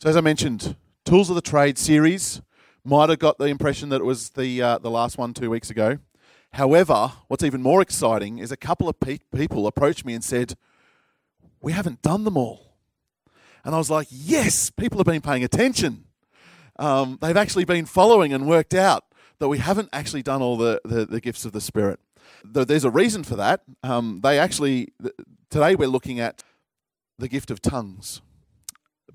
So, as I mentioned, Tools of the Trade series might have got the impression that it was the, uh, the last one two weeks ago. However, what's even more exciting is a couple of pe- people approached me and said, We haven't done them all. And I was like, Yes, people have been paying attention. Um, they've actually been following and worked out that we haven't actually done all the, the, the gifts of the Spirit. There's a reason for that. Um, they actually, today we're looking at the gift of tongues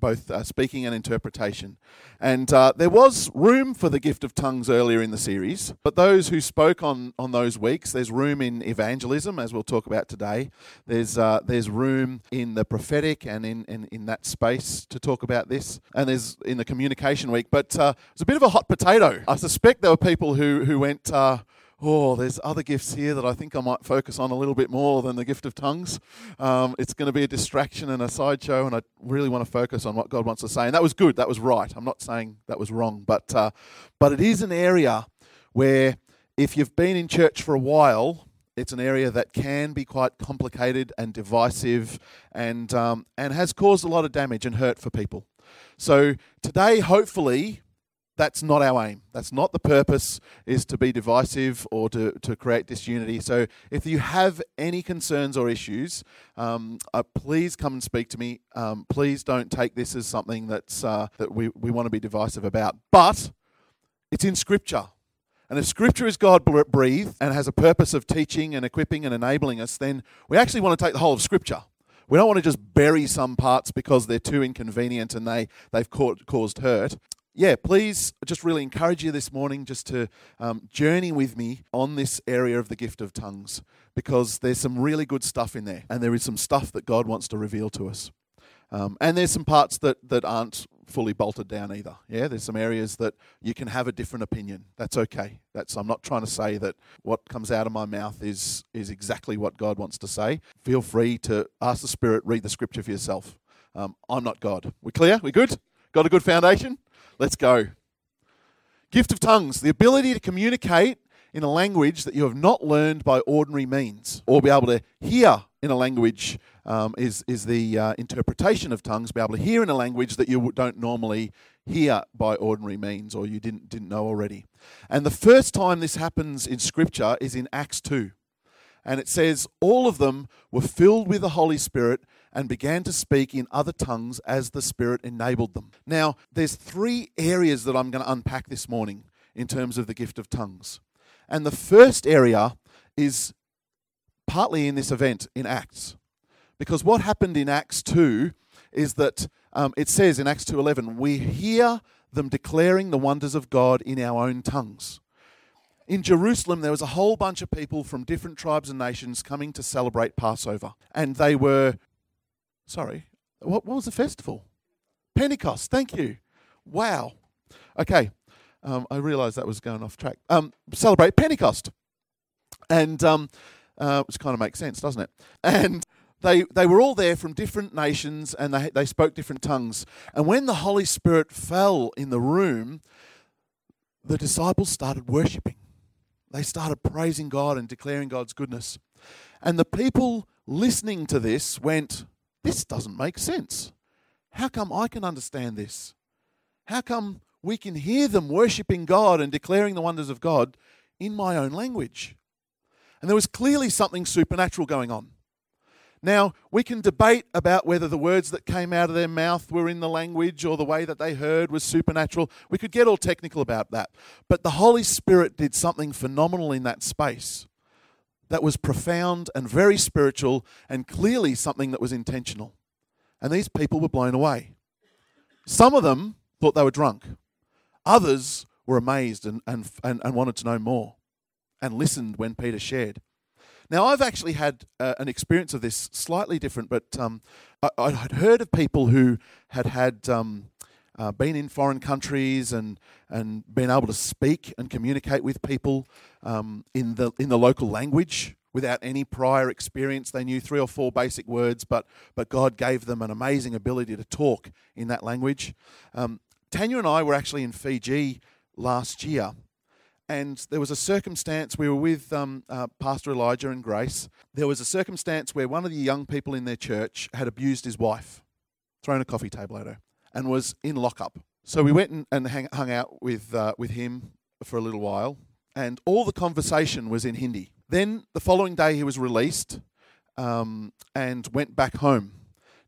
both uh, speaking and interpretation. And uh, there was room for the gift of tongues earlier in the series, but those who spoke on, on those weeks, there's room in evangelism, as we'll talk about today. There's, uh, there's room in the prophetic and in, in, in that space to talk about this. And there's in the communication week, but uh, it was a bit of a hot potato. I suspect there were people who, who went, uh, oh, there's other gifts here that I think I might focus on a little bit more than the gift of tongues. Um, it's going to be a distraction and a sideshow, and I really want to focus on what God wants to say. And that was good. That was right. I'm not saying that was wrong, but uh, but it is an area where if you've been in church for a while. It's an area that can be quite complicated and divisive, and um, and has caused a lot of damage and hurt for people. So today, hopefully, that's not our aim. That's not the purpose, is to be divisive or to, to create disunity. So if you have any concerns or issues, um, uh, please come and speak to me. Um, please don't take this as something that's, uh, that we, we want to be divisive about. But it's in Scripture. And if Scripture is God breathed and has a purpose of teaching and equipping and enabling us, then we actually want to take the whole of Scripture. We don't want to just bury some parts because they're too inconvenient and they, they've caused hurt yeah, please just really encourage you this morning just to um, journey with me on this area of the gift of tongues because there's some really good stuff in there and there is some stuff that God wants to reveal to us. Um, and there's some parts that, that aren't fully bolted down either. Yeah, there's some areas that you can have a different opinion. That's okay. That's I'm not trying to say that what comes out of my mouth is is exactly what God wants to say. Feel free to ask the Spirit, read the Scripture for yourself. Um, I'm not God. We clear? We good? Got a good foundation? Let's go. Gift of tongues, the ability to communicate in a language that you have not learned by ordinary means, or be able to hear in a language um, is, is the uh, interpretation of tongues, be able to hear in a language that you don't normally hear by ordinary means or you didn't, didn't know already. And the first time this happens in Scripture is in Acts 2. And it says, All of them were filled with the Holy Spirit and began to speak in other tongues as the Spirit enabled them. Now, there's three areas that I'm going to unpack this morning in terms of the gift of tongues. And the first area is partly in this event in Acts. Because what happened in Acts 2 is that um, it says in Acts 2:11, we hear them declaring the wonders of God in our own tongues. In Jerusalem, there was a whole bunch of people from different tribes and nations coming to celebrate Passover. And they were Sorry, what, what was the festival? Pentecost. Thank you. Wow. Okay, um, I realised that was going off track. Um, celebrate Pentecost, and um, uh, which kind of makes sense, doesn't it? And they they were all there from different nations, and they they spoke different tongues. And when the Holy Spirit fell in the room, the disciples started worshiping. They started praising God and declaring God's goodness. And the people listening to this went, this doesn't make sense. How come I can understand this? How come we can hear them worshiping God and declaring the wonders of God in my own language? And there was clearly something supernatural going on. Now, we can debate about whether the words that came out of their mouth were in the language or the way that they heard was supernatural. We could get all technical about that. But the Holy Spirit did something phenomenal in that space that was profound and very spiritual and clearly something that was intentional. And these people were blown away. Some of them thought they were drunk, others were amazed and, and, and, and wanted to know more and listened when Peter shared. Now, I've actually had uh, an experience of this slightly different, but um, I, had heard of people who had had um, uh, been in foreign countries and, and been able to speak and communicate with people um, in, the, in the local language without any prior experience. They knew three or four basic words, but, but God gave them an amazing ability to talk in that language. Um, Tanya and I were actually in Fiji last year, and there was a circumstance. We were with um, uh, Pastor Elijah and Grace. There was a circumstance where one of the young people in their church had abused his wife, thrown a coffee table at her and was in lockup. So we went and, and hang, hung out with, uh, with him for a little while, and all the conversation was in Hindi. Then the following day, he was released um, and went back home.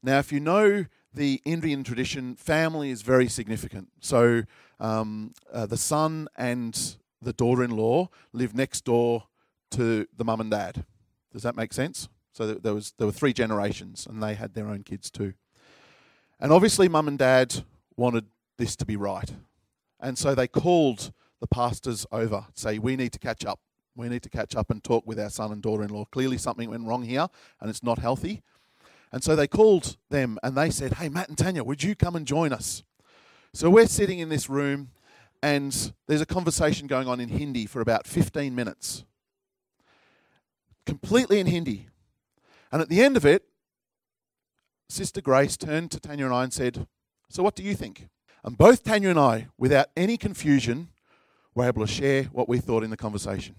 Now, if you know the Indian tradition, family is very significant. So um, uh, the son and the daughter in law live next door to the mum and dad. Does that make sense? So there was there were three generations, and they had their own kids too. And obviously, mum and dad wanted this to be right, and so they called the pastors over, say, "We need to catch up. We need to catch up and talk with our son and daughter-in-law. Clearly, something went wrong here, and it's not healthy." And so they called them, and they said, "Hey, Matt and Tanya, would you come and join us?" So we're sitting in this room, and there's a conversation going on in Hindi for about 15 minutes, completely in Hindi. And at the end of it, Sister Grace turned to Tanya and I and said, So what do you think? And both Tanya and I, without any confusion, were able to share what we thought in the conversation.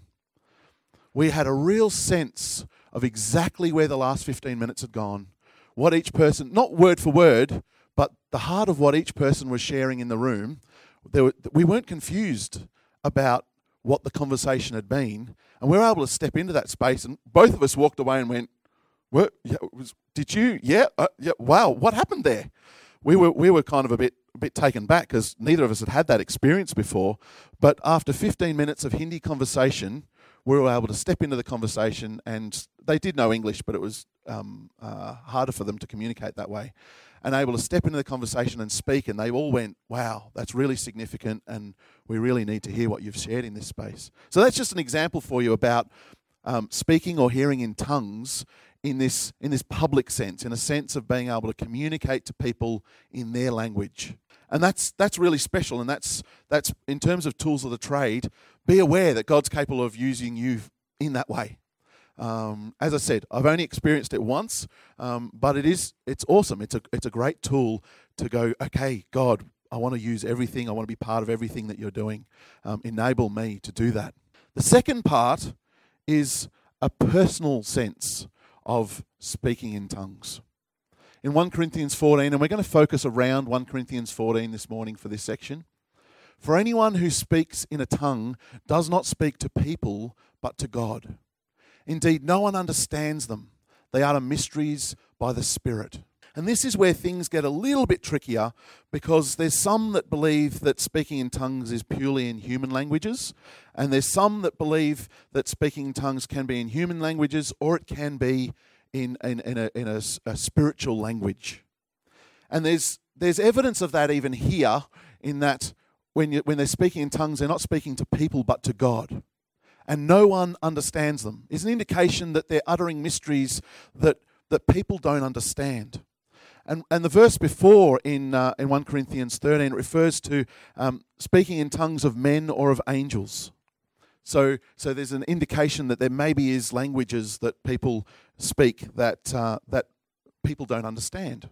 We had a real sense of exactly where the last 15 minutes had gone, what each person, not word for word, but the heart of what each person was sharing in the room. Were, we weren't confused about what the conversation had been, and we were able to step into that space, and both of us walked away and went, yeah, was, did you? Yeah, uh, yeah. Wow, what happened there? We were we were kind of a bit a bit taken back because neither of us had had that experience before. But after 15 minutes of Hindi conversation, we were able to step into the conversation, and they did know English, but it was um, uh, harder for them to communicate that way. And able to step into the conversation and speak, and they all went, "Wow, that's really significant, and we really need to hear what you've shared in this space." So that's just an example for you about um, speaking or hearing in tongues in this, in this public sense, in a sense of being able to communicate to people in their language. And that's, that's really special. And that's, that's, in terms of tools of the trade, be aware that God's capable of using you in that way. Um, as I said, I've only experienced it once, um, but it is, it's awesome. It's a, it's a great tool to go, okay, God, I want to use everything. I want to be part of everything that you're doing. Um, enable me to do that. The second part is a personal sense of speaking in tongues. In 1 Corinthians 14, and we're going to focus around 1 Corinthians 14 this morning for this section. For anyone who speaks in a tongue does not speak to people, but to God. Indeed, no one understands them. They utter mysteries by the Spirit. And this is where things get a little bit trickier because there's some that believe that speaking in tongues is purely in human languages, and there's some that believe that speaking in tongues can be in human languages or it can be in, in, in, a, in a, a spiritual language. And there's, there's evidence of that even here, in that when, you, when they're speaking in tongues, they're not speaking to people but to God. And no one understands them. It's an indication that they're uttering mysteries that, that people don't understand. And, and the verse before in, uh, in 1 Corinthians 13 refers to um, speaking in tongues of men or of angels. So, so there's an indication that there maybe is languages that people speak that, uh, that people don't understand.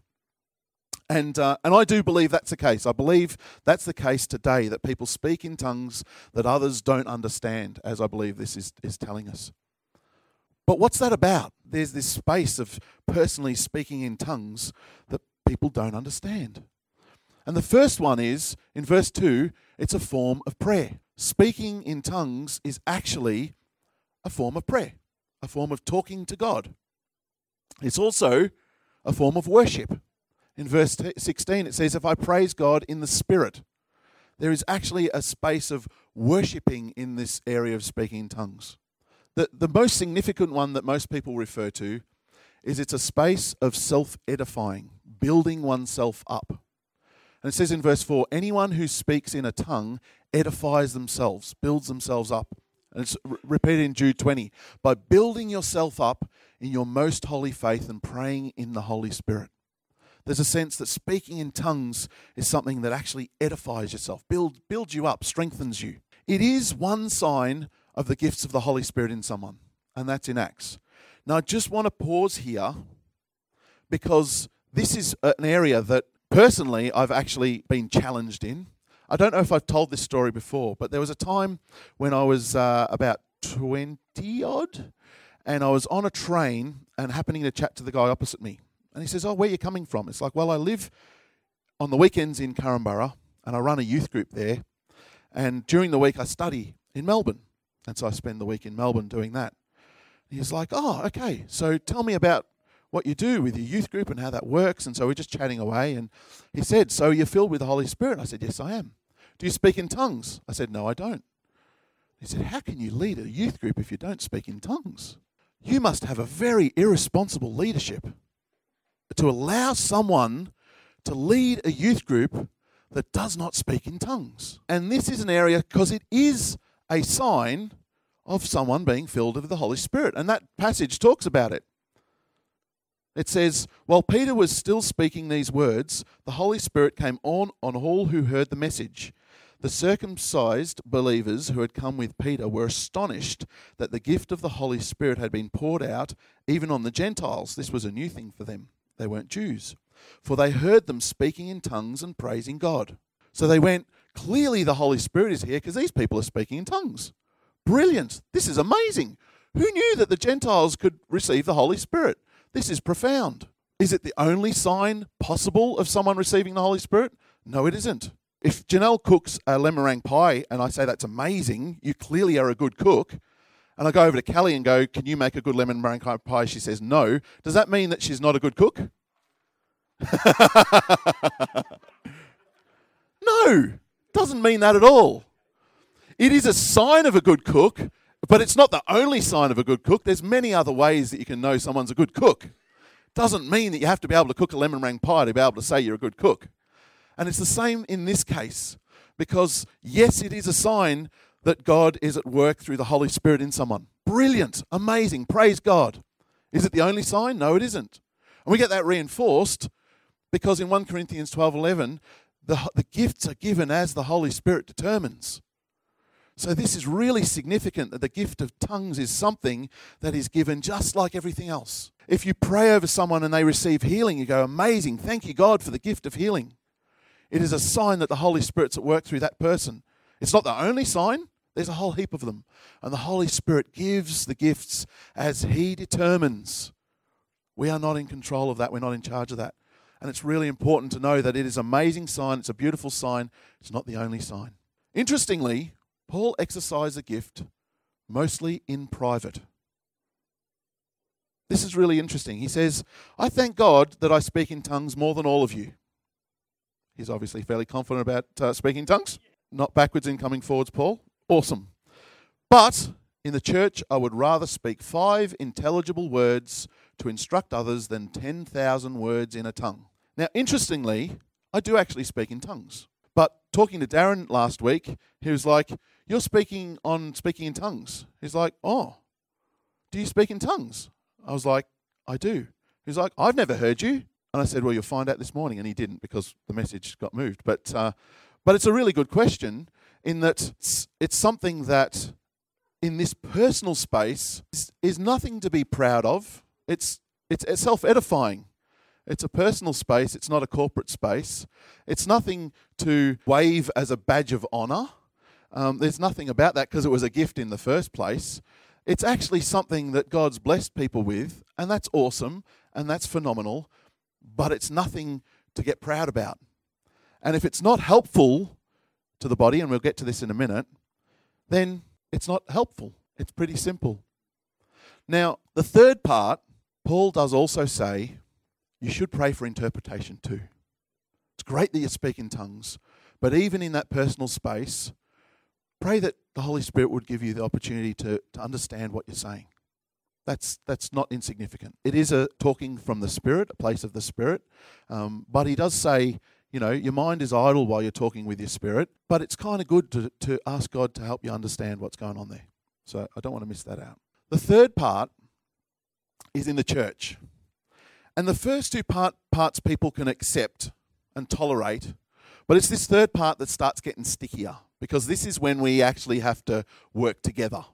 And, uh, and I do believe that's the case. I believe that's the case today, that people speak in tongues that others don't understand, as I believe this is, is telling us. But what's that about? There's this space of personally speaking in tongues that people don't understand. And the first one is, in verse 2, it's a form of prayer. Speaking in tongues is actually a form of prayer, a form of talking to God. It's also a form of worship. In verse 16, it says, If I praise God in the Spirit, there is actually a space of worshipping in this area of speaking in tongues. The, the most significant one that most people refer to is it's a space of self edifying, building oneself up. And it says in verse 4 anyone who speaks in a tongue edifies themselves, builds themselves up. And it's repeated in Jude 20 by building yourself up in your most holy faith and praying in the Holy Spirit. There's a sense that speaking in tongues is something that actually edifies yourself, build, builds you up, strengthens you. It is one sign of the gifts of the Holy Spirit in someone, and that's in Acts. Now, I just want to pause here because this is an area that personally I've actually been challenged in. I don't know if I've told this story before, but there was a time when I was uh, about 20 odd and I was on a train and happening to chat to the guy opposite me. And he says, Oh, where are you coming from? It's like, Well, I live on the weekends in Korumburra, and I run a youth group there. And during the week, I study in Melbourne. And so I spend the week in Melbourne doing that. He's like, Oh, okay. So tell me about what you do with your youth group and how that works. And so we're just chatting away. And he said, So you're filled with the Holy Spirit? I said, Yes, I am. Do you speak in tongues? I said, No, I don't. He said, How can you lead a youth group if you don't speak in tongues? You must have a very irresponsible leadership to allow someone to lead a youth group that does not speak in tongues. And this is an area because it is a sign of someone being filled with the Holy Spirit. And that passage talks about it. It says, While Peter was still speaking these words, the Holy Spirit came on on all who heard the message. The circumcised believers who had come with Peter were astonished that the gift of the Holy Spirit had been poured out even on the Gentiles. This was a new thing for them. They weren't Jews. For they heard them speaking in tongues and praising God. So they went, Clearly the Holy Spirit is here because these people are speaking in tongues. Brilliant. This is amazing. Who knew that the Gentiles could receive the Holy Spirit? This is profound. Is it the only sign possible of someone receiving the Holy Spirit? No, it isn't. If Janelle cooks a lemon meringue pie and I say that's amazing, you clearly are a good cook, and I go over to Kelly and go, Can you make a good lemon meringue pie? She says, No. Does that mean that she's not a good cook? no, doesn't mean that at all. It is a sign of a good cook, but it's not the only sign of a good cook. There's many other ways that you can know someone's a good cook. Doesn't mean that you have to be able to cook a lemon meringue pie to be able to say you're a good cook. And it's the same in this case, because yes, it is a sign that God is at work through the Holy Spirit in someone. Brilliant, amazing, praise God. Is it the only sign? No, it isn't. And we get that reinforced because in 1 Corinthians 12 11, the, the gifts are given as the Holy Spirit determines. So, this is really significant that the gift of tongues is something that is given just like everything else. If you pray over someone and they receive healing, you go, Amazing, thank you, God, for the gift of healing. It is a sign that the Holy Spirit's at work through that person. It's not the only sign, there's a whole heap of them. And the Holy Spirit gives the gifts as He determines. We are not in control of that, we're not in charge of that. And it's really important to know that it is an amazing sign, it's a beautiful sign, it's not the only sign. Interestingly, Paul exercised a gift mostly in private. This is really interesting. He says, I thank God that I speak in tongues more than all of you. He's obviously fairly confident about uh, speaking tongues. Not backwards in coming forwards, Paul. Awesome. But in the church, I would rather speak five intelligible words to instruct others than 10,000 words in a tongue. Now, interestingly, I do actually speak in tongues. But talking to Darren last week, he was like, You're speaking on speaking in tongues. He's like, Oh, do you speak in tongues? I was like, I do. He's like, I've never heard you. And I said, Well, you'll find out this morning. And he didn't because the message got moved. But, uh, but it's a really good question in that it's, it's something that in this personal space is, nothing to be proud of. It's, it's, it's self edifying. It's a personal space, it's not a corporate space. It's nothing to wave as a badge of honor. Um, there's nothing about that because it was a gift in the first place. It's actually something that God's blessed people with, and that's awesome and that's phenomenal, but it's nothing to get proud about. And if it's not helpful to the body, and we'll get to this in a minute, then it's not helpful. It's pretty simple. Now, the third part, Paul does also say you should pray for interpretation too. It's great that you speak in tongues, but even in that personal space, pray that the Holy Spirit would give you the opportunity to, to understand what you're saying. That's, that's not insignificant. It is a talking from the Spirit, a place of the Spirit. Um, but he does say, you know, your mind is idle while you're talking with your spirit, but it's kind of good to, to ask God to help you understand what's going on there. So I don't want to miss that out. The third part is in the church. And the first two part, parts people can accept and tolerate, but it's this third part that starts getting stickier because this is when we actually have to work together.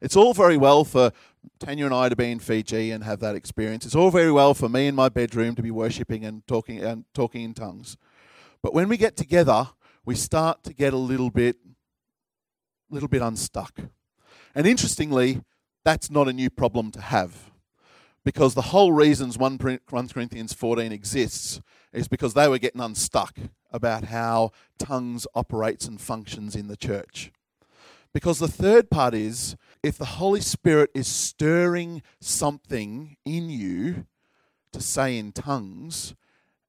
It's all very well for Tanya and I to be in Fiji and have that experience. It's all very well for me in my bedroom to be worshipping and talking and talking in tongues. But when we get together, we start to get a little bit little bit unstuck. And interestingly, that's not a new problem to have because the whole reasons 1 Corinthians 14 exists is because they were getting unstuck about how tongues operates and functions in the church. Because the third part is if the Holy Spirit is stirring something in you to say in tongues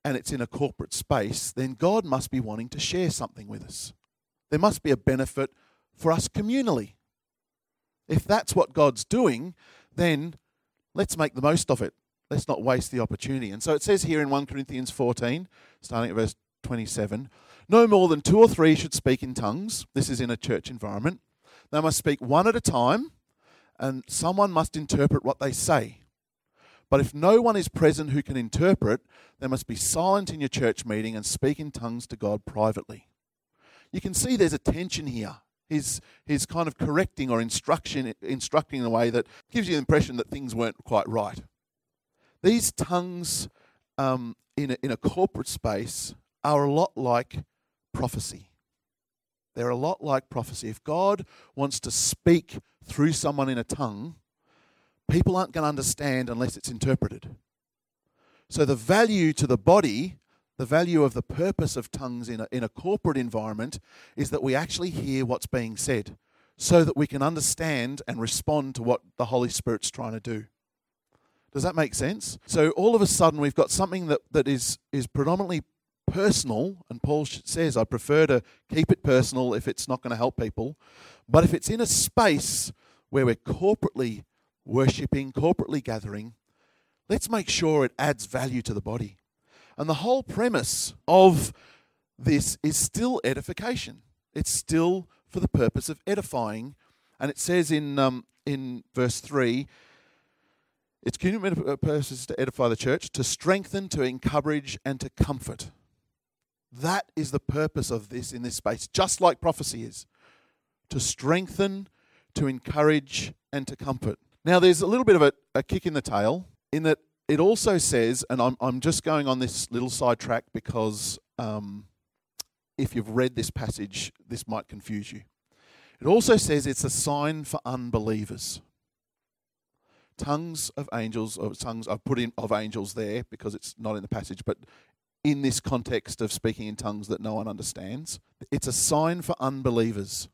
and it's in a corporate space, then God must be wanting to share something with us. There must be a benefit for us communally. If that's what God's doing, then let's make the most of it. Let's not waste the opportunity. And so it says here in 1 Corinthians 14, starting at verse 27, no more than two or three should speak in tongues. This is in a church environment. They must speak one at a time, and someone must interpret what they say. But if no one is present who can interpret, they must be silent in your church meeting and speak in tongues to God privately. You can see there's a tension here. He's, he's kind of correcting or instruction, instructing in a way that gives you the impression that things weren't quite right. These tongues um, in, a, in a corporate space are a lot like prophecy. They're a lot like prophecy. If God wants to speak through someone in a tongue, people aren't going to understand unless it's interpreted. So, the value to the body, the value of the purpose of tongues in a, in a corporate environment is that we actually hear what's being said so that we can understand and respond to what the Holy Spirit's trying to do. Does that make sense? So, all of a sudden, we've got something that, that is, is predominantly personal, and Paul says, I prefer to keep it personal if it's not going to help people. But if it's in a space where we're corporately worshipping, corporately gathering, let's make sure it adds value to the body. And the whole premise of this is still edification. It's still for the purpose of edifying. And it says in, um, in verse 3 it's community purposes to edify the church, to strengthen, to encourage, and to comfort. That is the purpose of this in this space, just like prophecy is to strengthen, to encourage, and to comfort. Now, there's a little bit of a, a kick in the tail in that it also says, and I'm, I'm just going on this little sidetrack because um, if you've read this passage, this might confuse you. It also says it's a sign for unbelievers. Tongues of angels, or tongues I've put in of angels there because it's not in the passage, but in this context of speaking in tongues that no one understands. It's a sign for unbelievers.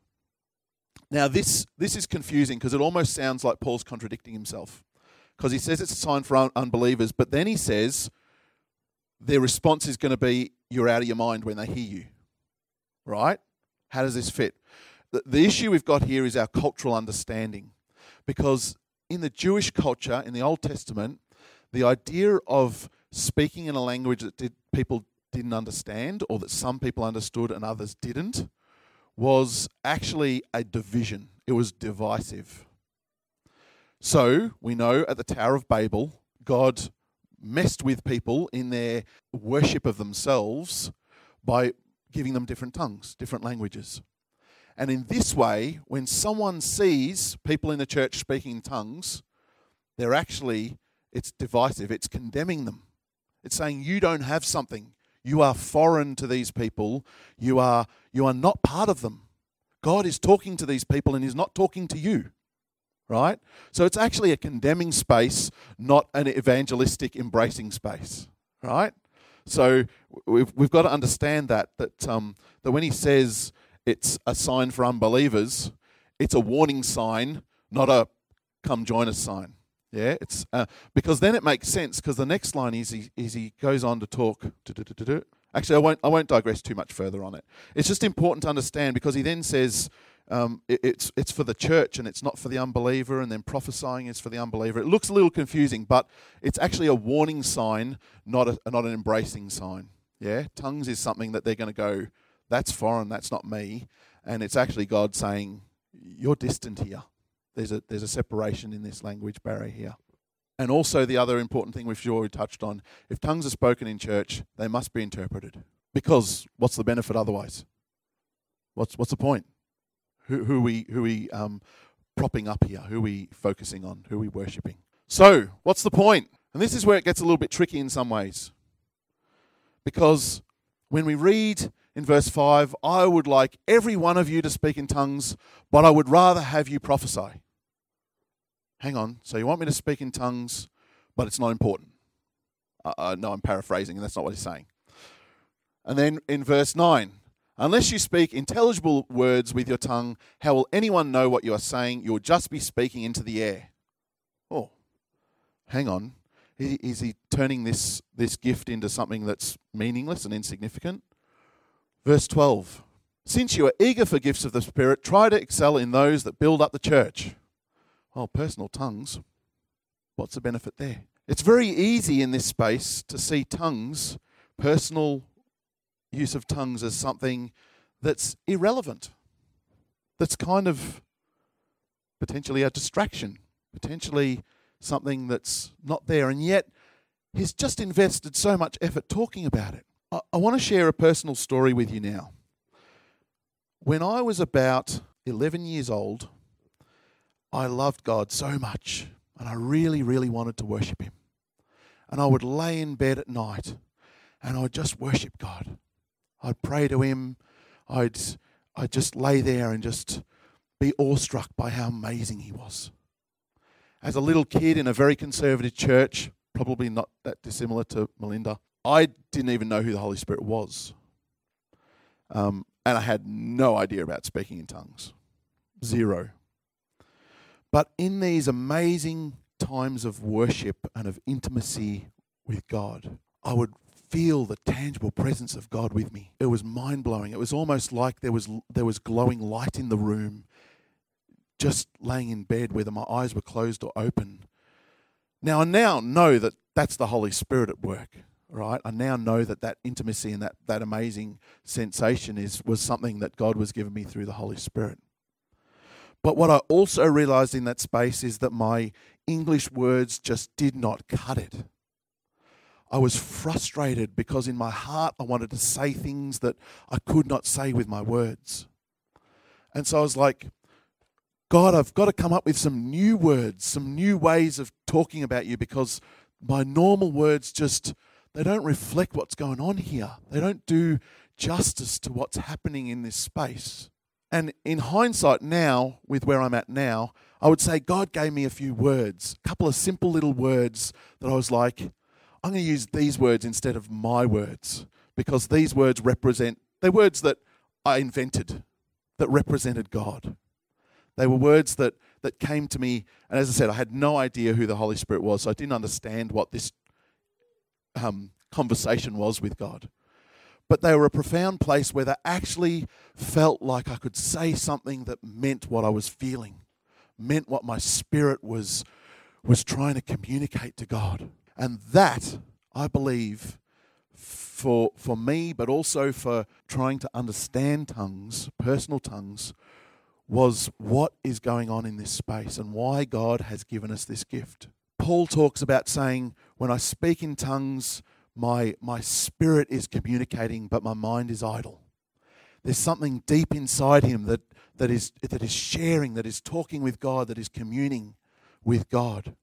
Now, this, this is confusing because it almost sounds like Paul's contradicting himself. Because he says it's a sign for un- unbelievers, but then he says their response is going to be, You're out of your mind when they hear you. Right? How does this fit? The, the issue we've got here is our cultural understanding. Because in the Jewish culture, in the Old Testament, the idea of speaking in a language that did, people didn't understand, or that some people understood and others didn't, was actually a division. It was divisive. So we know at the Tower of Babel, God messed with people in their worship of themselves by giving them different tongues, different languages. And in this way, when someone sees people in the church speaking in tongues, they're actually, it's divisive, it's condemning them. It's saying you don't have something. You are foreign to these people. You are, you are not part of them. God is talking to these people and He's not talking to you. Right? So it's actually a condemning space, not an evangelistic, embracing space. Right? So we've, we've got to understand that, that, um, that when He says it's a sign for unbelievers, it's a warning sign, not a come join us sign. Yeah, it's uh, because then it makes sense because the next line is he, is he goes on to talk. Actually, I won't I won't digress too much further on it. It's just important to understand because he then says um, it, it's it's for the church and it's not for the unbeliever, and then prophesying is for the unbeliever. It looks a little confusing, but it's actually a warning sign, not a, not an embracing sign. Yeah, tongues is something that they're going to go. That's foreign. That's not me, and it's actually God saying you're distant here there's a, there's a separation in this language barrier here. And also, the other important thing we've already touched on if tongues are spoken in church, they must be interpreted. Because what's the benefit otherwise? What's, what's the point? Who, we, who we um, propping up here? Who we focusing on? Who we worshipping? So, what's the point? And this is where it gets a little bit tricky in some ways. Because when we read in verse 5, I would like every one of you to speak in tongues, but I would rather have you prophesy. Hang on, so you want me to speak in tongues, but it's not important? Uh, uh, no, I'm paraphrasing, and that's not what he's saying. And then in verse 9, unless you speak intelligible words with your tongue, how will anyone know what you are saying? You'll just be speaking into the air. Oh, hang on. Is he turning this, this gift into something that's meaningless and insignificant? Verse 12 Since you are eager for gifts of the Spirit, try to excel in those that build up the church. Well, personal tongues, what's the benefit there? It's very easy in this space to see tongues, personal use of tongues, as something that's irrelevant, that's kind of potentially a distraction, potentially something that's not there. And yet, he's just invested so much effort talking about it. I, I want to share a personal story with you now. When I was about 11 years old, I loved God so much and I really, really wanted to worship Him. And I would lay in bed at night and I'd just worship God. I'd pray to Him. I'd, I'd just lay there and just be awestruck by how amazing He was as a little kid in a very conservative church, probably not that dissimilar to Melinda, I didn't even know who the Holy Spirit was. Um, and I had no idea about speaking in tongues. Zero. But in these amazing times of worship and of intimacy with God, I would feel the tangible presence of God with me. It was mind blowing. It was almost like there was there was glowing light in the room just laying in bed, whether my eyes were closed or open. Now, I now know that that's the Holy Spirit at work, right? I now know that that intimacy and that, that amazing sensation is, was something that God was giving me through the Holy Spirit. But what I also realized in that space is that my English words just did not cut it. I was frustrated because in my heart I wanted to say things that I could not say with my words. And so I was like, God, I've got to come up with some new words, some new ways of talking about you because my normal words just they don't reflect what's going on here. They don't do justice to what's happening in this space. And in hindsight now, with where I'm at now, I would say God gave me a few words, a couple of simple little words that I was like, I'm going to use these words instead of my words because these words represent, they're words that I invented that represented God. They were words that, that came to me, and as I said, I had no idea who the Holy Spirit was, so I didn't understand what this um, conversation was with God. But they were a profound place where they actually felt like I could say something that meant what I was feeling, meant what my spirit was, was trying to communicate to God. And that, I believe, for, for me, but also for trying to understand tongues, personal tongues, was what is going on in this space and why God has given us this gift. Paul talks about saying, When I speak in tongues, my, my spirit is communicating, but my mind is idle. There's something deep inside him that, that, is, that is sharing, that is talking with God, that is communing with God,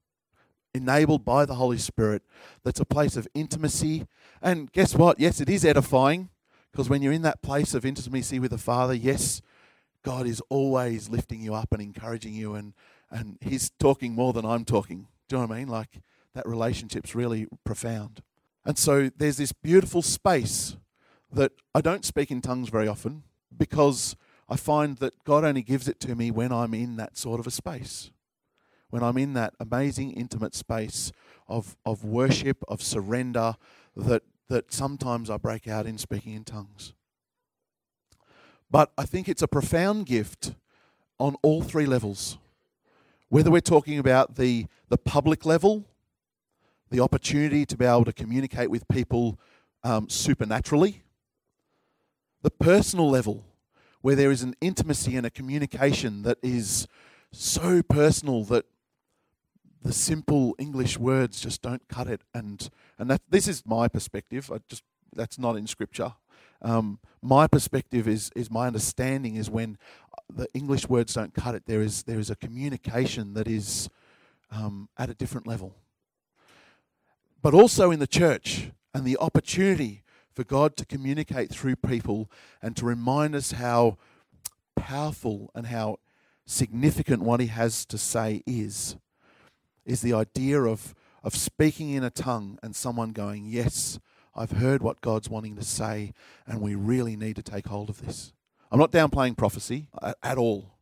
enabled by the Holy Spirit. That's a place of intimacy. And guess what? Yes, it is edifying, because when you're in that place of intimacy with the Father, yes, God is always lifting you up and encouraging you, and, and He's talking more than I'm talking. Do you know what I mean? Like that relationship's really profound. And so there's this beautiful space that I don't speak in tongues very often because I find that God only gives it to me when I'm in that sort of a space. When I'm in that amazing, intimate space of, of worship, of surrender, that, that sometimes I break out in speaking in tongues. But I think it's a profound gift on all three levels. Whether we're talking about the, the public level, the opportunity to be able to communicate with people um, supernaturally, the personal level, where there is an intimacy and a communication that is so personal that the simple English words just don't cut it. And and that this is my perspective. I just that's not in scripture. Um, my perspective is is my understanding is when the English words don't cut it. There is there is a communication that is um, at a different level, but also in the church and the opportunity for God to communicate through people and to remind us how powerful and how significant what He has to say is is the idea of of speaking in a tongue and someone going, Yes, I've heard what God's wanting to say, and we really need to take hold of this. I'm not downplaying prophecy at, at all,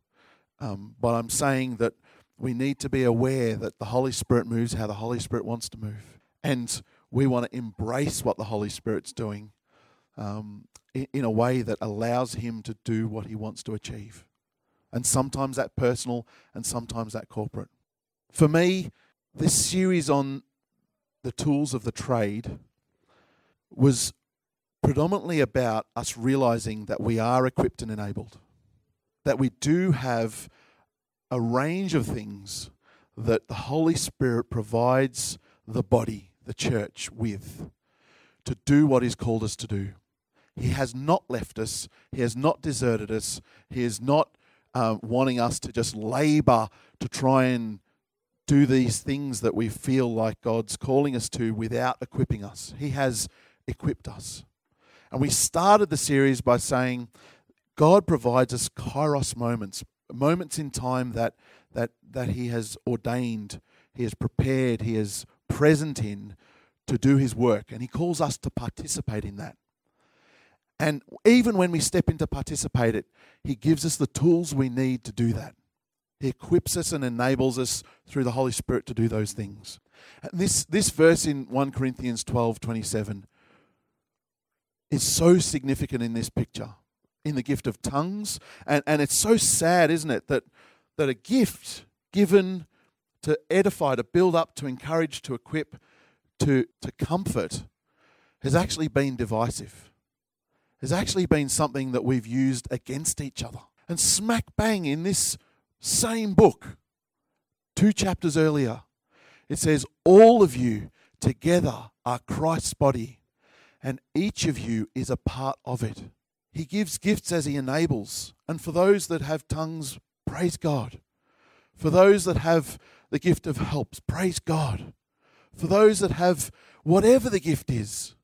um, but I'm saying that we need to be aware that the Holy Spirit moves how the Holy Spirit wants to move. And we want to embrace what the Holy Spirit's doing um, in, in a way that allows Him to do what He wants to achieve. And sometimes that personal and sometimes that corporate. For me, this series on the tools of the trade was predominantly about us realizing that we are equipped and enabled, that we do have a range of things that the Holy Spirit provides the body, the church, with to do what He's called us to do. He has not left us, He has not deserted us, He is not uh, wanting us to just labor to try and do these things that we feel like God's calling us to without equipping us. He has equipped us. And we started the series by saying God provides us kairos moments, moments in time that, that, that He has ordained, He has prepared, He is present in to do His work. And He calls us to participate in that. And even when we step in to participate it, He gives us the tools we need to do that. He equips us and enables us through the Holy Spirit to do those things. And this, this verse in 1 Corinthians 12 27 is so significant in this picture, in the gift of tongues. And, and it's so sad, isn't it, that, that a gift given to edify, to build up, to encourage, to equip, to, to comfort has actually been divisive, has actually been something that we've used against each other. And smack bang in this same book, two chapters earlier, it says, All of you together are Christ's body and each of you is a part of it. He gives gifts as He enables. And for those that have tongues, praise God. For those that have the gift of helps, praise God. For those that have whatever the gift is,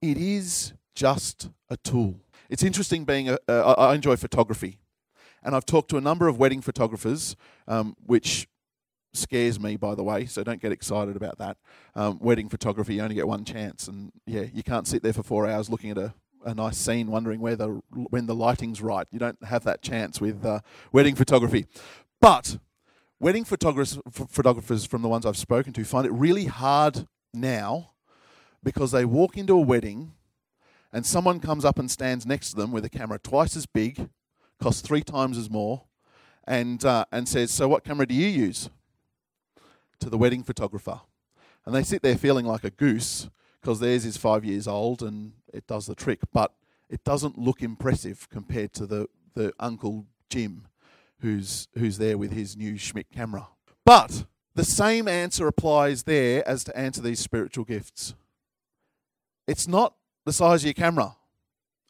it is just a tool. It's interesting being a. Uh, I enjoy photography. And I've talked to a number of wedding photographers, um, which scares me, by the way, so don't get excited about that. Um, wedding photography, you only get one chance, and yeah, you can't sit there for four hours looking at a, a nice scene, wondering where the when the lighting's right. You don't have that chance with uh, wedding photography. But wedding photographers, photographers from the ones I've spoken to find it really hard now because they walk into a wedding and someone comes up and stands next to them with a camera twice as big, costs three times as more, and uh, and says, "So what camera do you use?" to the wedding photographer. And they sit there feeling like a goose because theirs is five years old and it does the trick, but it doesn't look impressive compared to the, the Uncle Jim who's, who's there with his new Schmidt camera. But the same answer applies there as to answer these spiritual gifts. It's not the size of your camera,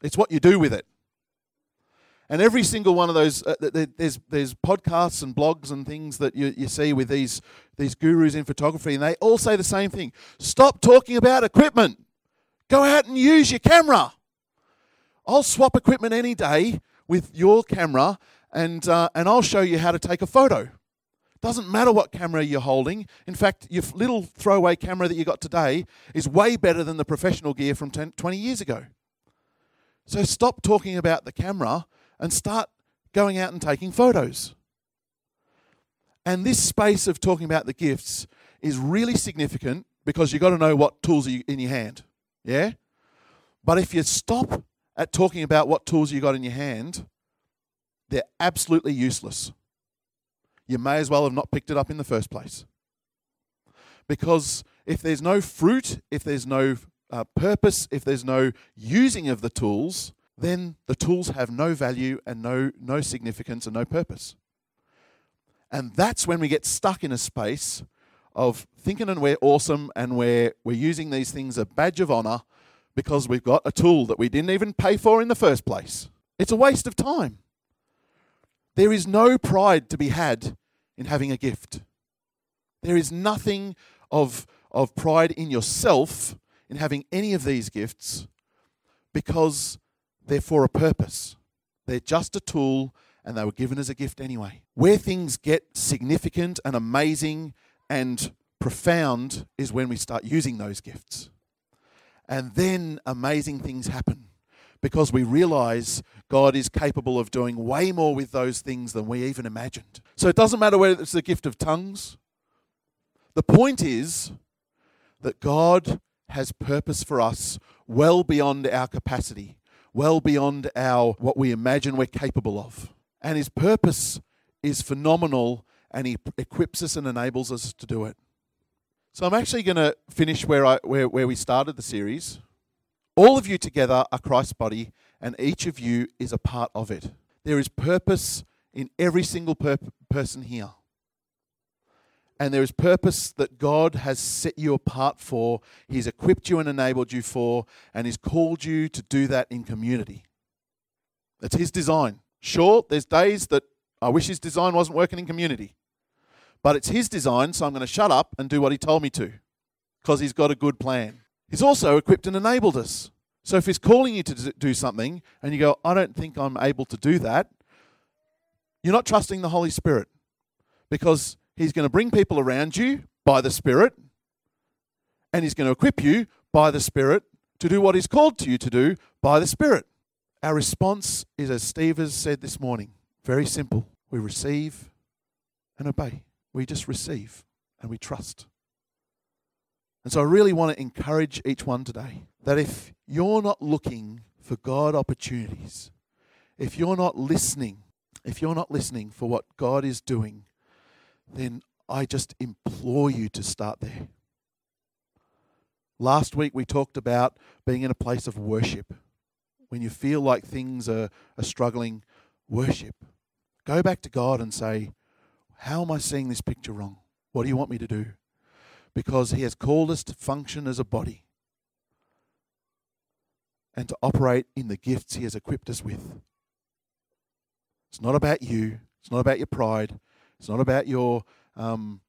it's what you do with it. And every single one of those, uh, there's, there's podcasts and blogs and things that you, you see with these, these gurus in photography, and they all say the same thing stop talking about equipment. Go out and use your camera. I'll swap equipment any day with your camera, and, uh, and I'll show you how to take a photo. Doesn't matter what camera you're holding. In fact, your little throwaway camera that you got today is way better than the professional gear from 10, 20 years ago. So stop talking about the camera and start going out and taking photos. And this space of talking about the gifts is really significant because you've got to know what tools are in your hand. Yeah? But if you stop at talking about what tools you got in your hand, they're absolutely useless. You may as well have not picked it up in the first place. Because if there's no fruit, if there's no uh, purpose, if there's no using of the tools, then the tools have no value and no, no significance and no purpose. And that's when we get stuck in a space of thinking and we're awesome and we're, we're using these things a badge of honor because we've got a tool that we didn't even pay for in the first place. It's a waste of time. There is no pride to be had in having a gift. There is nothing of, of pride in yourself in having any of these gifts because they're for a purpose. They're just a tool and they were given as a gift anyway. Where things get significant and amazing and profound is when we start using those gifts. And then amazing things happen because we realize God is capable of doing way more with those things than we even imagined. So it doesn't matter whether it's the gift of tongues. The point is that God has purpose for us well beyond our capacity, well beyond our what we imagine we're capable of. And his purpose is phenomenal and he equips us and enables us to do it. So I'm actually going to finish where I where, where we started the series. All of you together are Christ's body and each of you is a part of it. There is purpose in every single per- person here. And there is purpose that God has set you apart for. He's equipped you and enabled you for, and He's called you to do that in community. That's His design. Sure, there's days that I wish His design wasn't working in community. But it's His design, so I'm going to shut up and do what He told me to because He's got a good plan. He's also equipped and enabled us. So if He's calling you to do something and you go, I don't think I'm able to do that, you're not trusting the Holy Spirit because He's going to bring people around you by the Spirit and He's going to equip you by the Spirit to do what He's called to you to do by the Spirit. Our response is, as Steve has said this morning, very simple. We receive and obey. We just receive and we trust. And so I really want to encourage each one today that if you're not looking for God opportunities, if you're not listening if you're not listening for what God is doing, then I just implore you to start there. Last week we talked about being in a place of worship. When you feel like things are, are struggling, worship. Go back to God and say, How am I seeing this picture wrong? What do you want me to do? Because He has called us to function as a body and to operate in the gifts He has equipped us with. It's not about you. It's not about your pride. It's not about your um,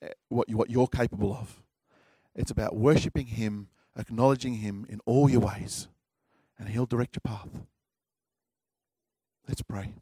eh, what what you're capable of. It's about worshiping Him, acknowledging Him in all your ways, and He'll direct your path. Let's pray.